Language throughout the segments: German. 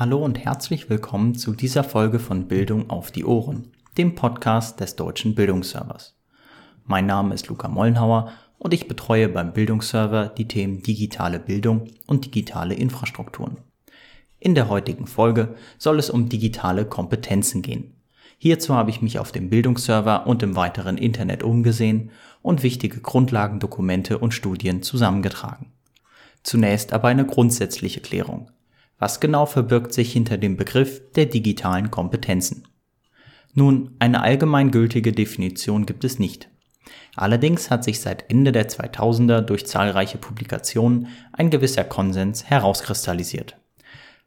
Hallo und herzlich willkommen zu dieser Folge von Bildung auf die Ohren, dem Podcast des Deutschen Bildungsservers. Mein Name ist Luca Mollenhauer und ich betreue beim Bildungsserver die Themen digitale Bildung und digitale Infrastrukturen. In der heutigen Folge soll es um digitale Kompetenzen gehen. Hierzu habe ich mich auf dem Bildungsserver und im weiteren Internet umgesehen und wichtige Grundlagendokumente und Studien zusammengetragen. Zunächst aber eine grundsätzliche Klärung. Was genau verbirgt sich hinter dem Begriff der digitalen Kompetenzen? Nun, eine allgemeingültige Definition gibt es nicht. Allerdings hat sich seit Ende der 2000er durch zahlreiche Publikationen ein gewisser Konsens herauskristallisiert.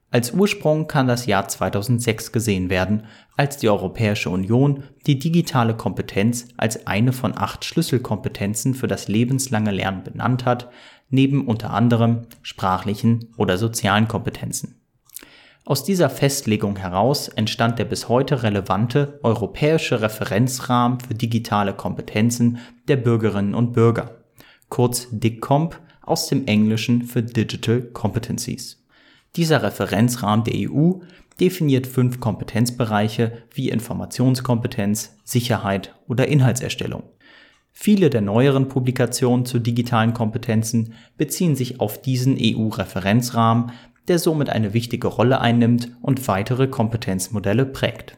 Als Ursprung kann das Jahr 2006 gesehen werden, als die Europäische Union die digitale Kompetenz als eine von acht Schlüsselkompetenzen für das lebenslange Lernen benannt hat, neben unter anderem sprachlichen oder sozialen Kompetenzen. Aus dieser Festlegung heraus entstand der bis heute relevante europäische Referenzrahmen für digitale Kompetenzen der Bürgerinnen und Bürger, kurz DICCOMP aus dem Englischen für Digital Competencies. Dieser Referenzrahmen der EU definiert fünf Kompetenzbereiche wie Informationskompetenz, Sicherheit oder Inhaltserstellung. Viele der neueren Publikationen zu digitalen Kompetenzen beziehen sich auf diesen EU-Referenzrahmen, der somit eine wichtige Rolle einnimmt und weitere Kompetenzmodelle prägt.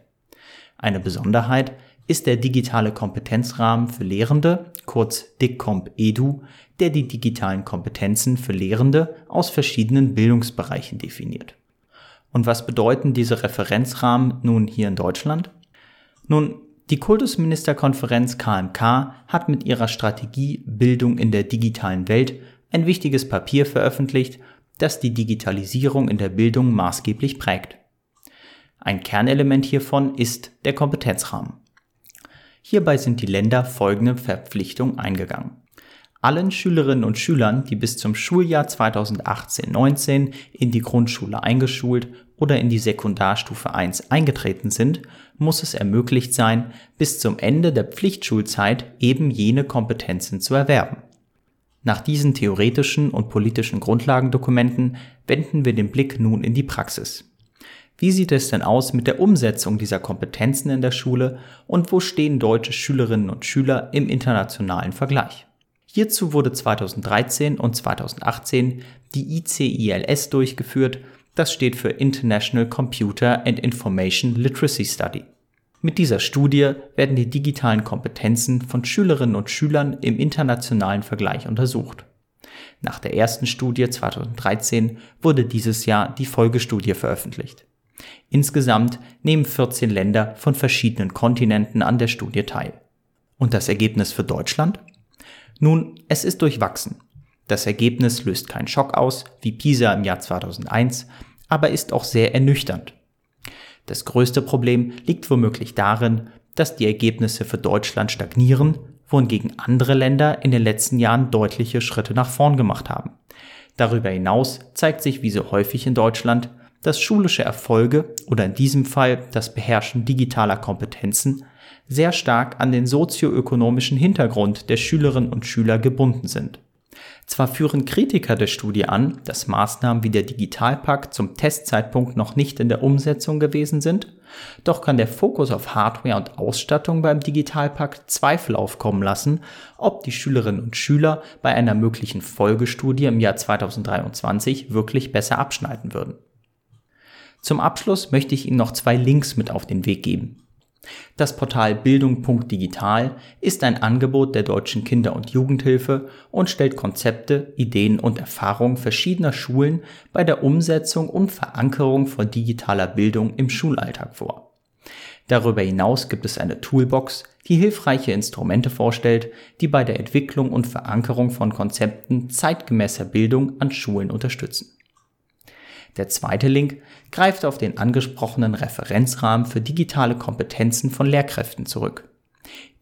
Eine Besonderheit ist der digitale Kompetenzrahmen für Lehrende, kurz DICCOMP EDU, der die digitalen Kompetenzen für Lehrende aus verschiedenen Bildungsbereichen definiert. Und was bedeuten diese Referenzrahmen nun hier in Deutschland? Nun, die Kultusministerkonferenz KMK hat mit ihrer Strategie Bildung in der digitalen Welt ein wichtiges Papier veröffentlicht das die Digitalisierung in der Bildung maßgeblich prägt. Ein Kernelement hiervon ist der Kompetenzrahmen. Hierbei sind die Länder folgende Verpflichtung eingegangen. Allen Schülerinnen und Schülern, die bis zum Schuljahr 2018-19 in die Grundschule eingeschult oder in die Sekundarstufe 1 eingetreten sind, muss es ermöglicht sein, bis zum Ende der Pflichtschulzeit eben jene Kompetenzen zu erwerben. Nach diesen theoretischen und politischen Grundlagendokumenten wenden wir den Blick nun in die Praxis. Wie sieht es denn aus mit der Umsetzung dieser Kompetenzen in der Schule und wo stehen deutsche Schülerinnen und Schüler im internationalen Vergleich? Hierzu wurde 2013 und 2018 die ICILS durchgeführt, das steht für International Computer and Information Literacy Study. Mit dieser Studie werden die digitalen Kompetenzen von Schülerinnen und Schülern im internationalen Vergleich untersucht. Nach der ersten Studie 2013 wurde dieses Jahr die Folgestudie veröffentlicht. Insgesamt nehmen 14 Länder von verschiedenen Kontinenten an der Studie teil. Und das Ergebnis für Deutschland? Nun, es ist durchwachsen. Das Ergebnis löst keinen Schock aus, wie PISA im Jahr 2001, aber ist auch sehr ernüchternd. Das größte Problem liegt womöglich darin, dass die Ergebnisse für Deutschland stagnieren, wohingegen andere Länder in den letzten Jahren deutliche Schritte nach vorn gemacht haben. Darüber hinaus zeigt sich wie so häufig in Deutschland, dass schulische Erfolge oder in diesem Fall das Beherrschen digitaler Kompetenzen sehr stark an den sozioökonomischen Hintergrund der Schülerinnen und Schüler gebunden sind. Zwar führen Kritiker der Studie an, dass Maßnahmen wie der Digitalpakt zum Testzeitpunkt noch nicht in der Umsetzung gewesen sind, doch kann der Fokus auf Hardware und Ausstattung beim Digitalpakt Zweifel aufkommen lassen, ob die Schülerinnen und Schüler bei einer möglichen Folgestudie im Jahr 2023 wirklich besser abschneiden würden. Zum Abschluss möchte ich Ihnen noch zwei Links mit auf den Weg geben. Das Portal Bildung.digital ist ein Angebot der Deutschen Kinder- und Jugendhilfe und stellt Konzepte, Ideen und Erfahrungen verschiedener Schulen bei der Umsetzung und Verankerung von digitaler Bildung im Schulalltag vor. Darüber hinaus gibt es eine Toolbox, die hilfreiche Instrumente vorstellt, die bei der Entwicklung und Verankerung von Konzepten zeitgemäßer Bildung an Schulen unterstützen. Der zweite Link greift auf den angesprochenen Referenzrahmen für digitale Kompetenzen von Lehrkräften zurück.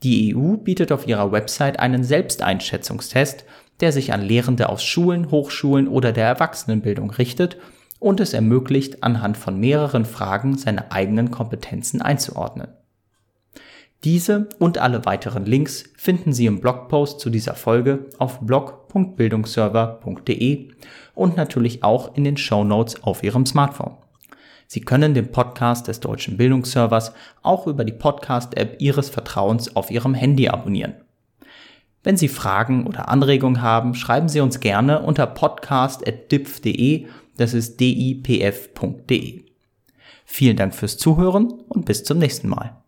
Die EU bietet auf ihrer Website einen Selbsteinschätzungstest, der sich an Lehrende aus Schulen, Hochschulen oder der Erwachsenenbildung richtet und es ermöglicht, anhand von mehreren Fragen seine eigenen Kompetenzen einzuordnen. Diese und alle weiteren Links finden Sie im Blogpost zu dieser Folge auf blog.bildungsserver.de und natürlich auch in den Show Notes auf Ihrem Smartphone. Sie können den Podcast des Deutschen Bildungsservers auch über die Podcast-App Ihres Vertrauens auf Ihrem Handy abonnieren. Wenn Sie Fragen oder Anregungen haben, schreiben Sie uns gerne unter podcast.dipf.de, das ist dipf.de. Vielen Dank fürs Zuhören und bis zum nächsten Mal.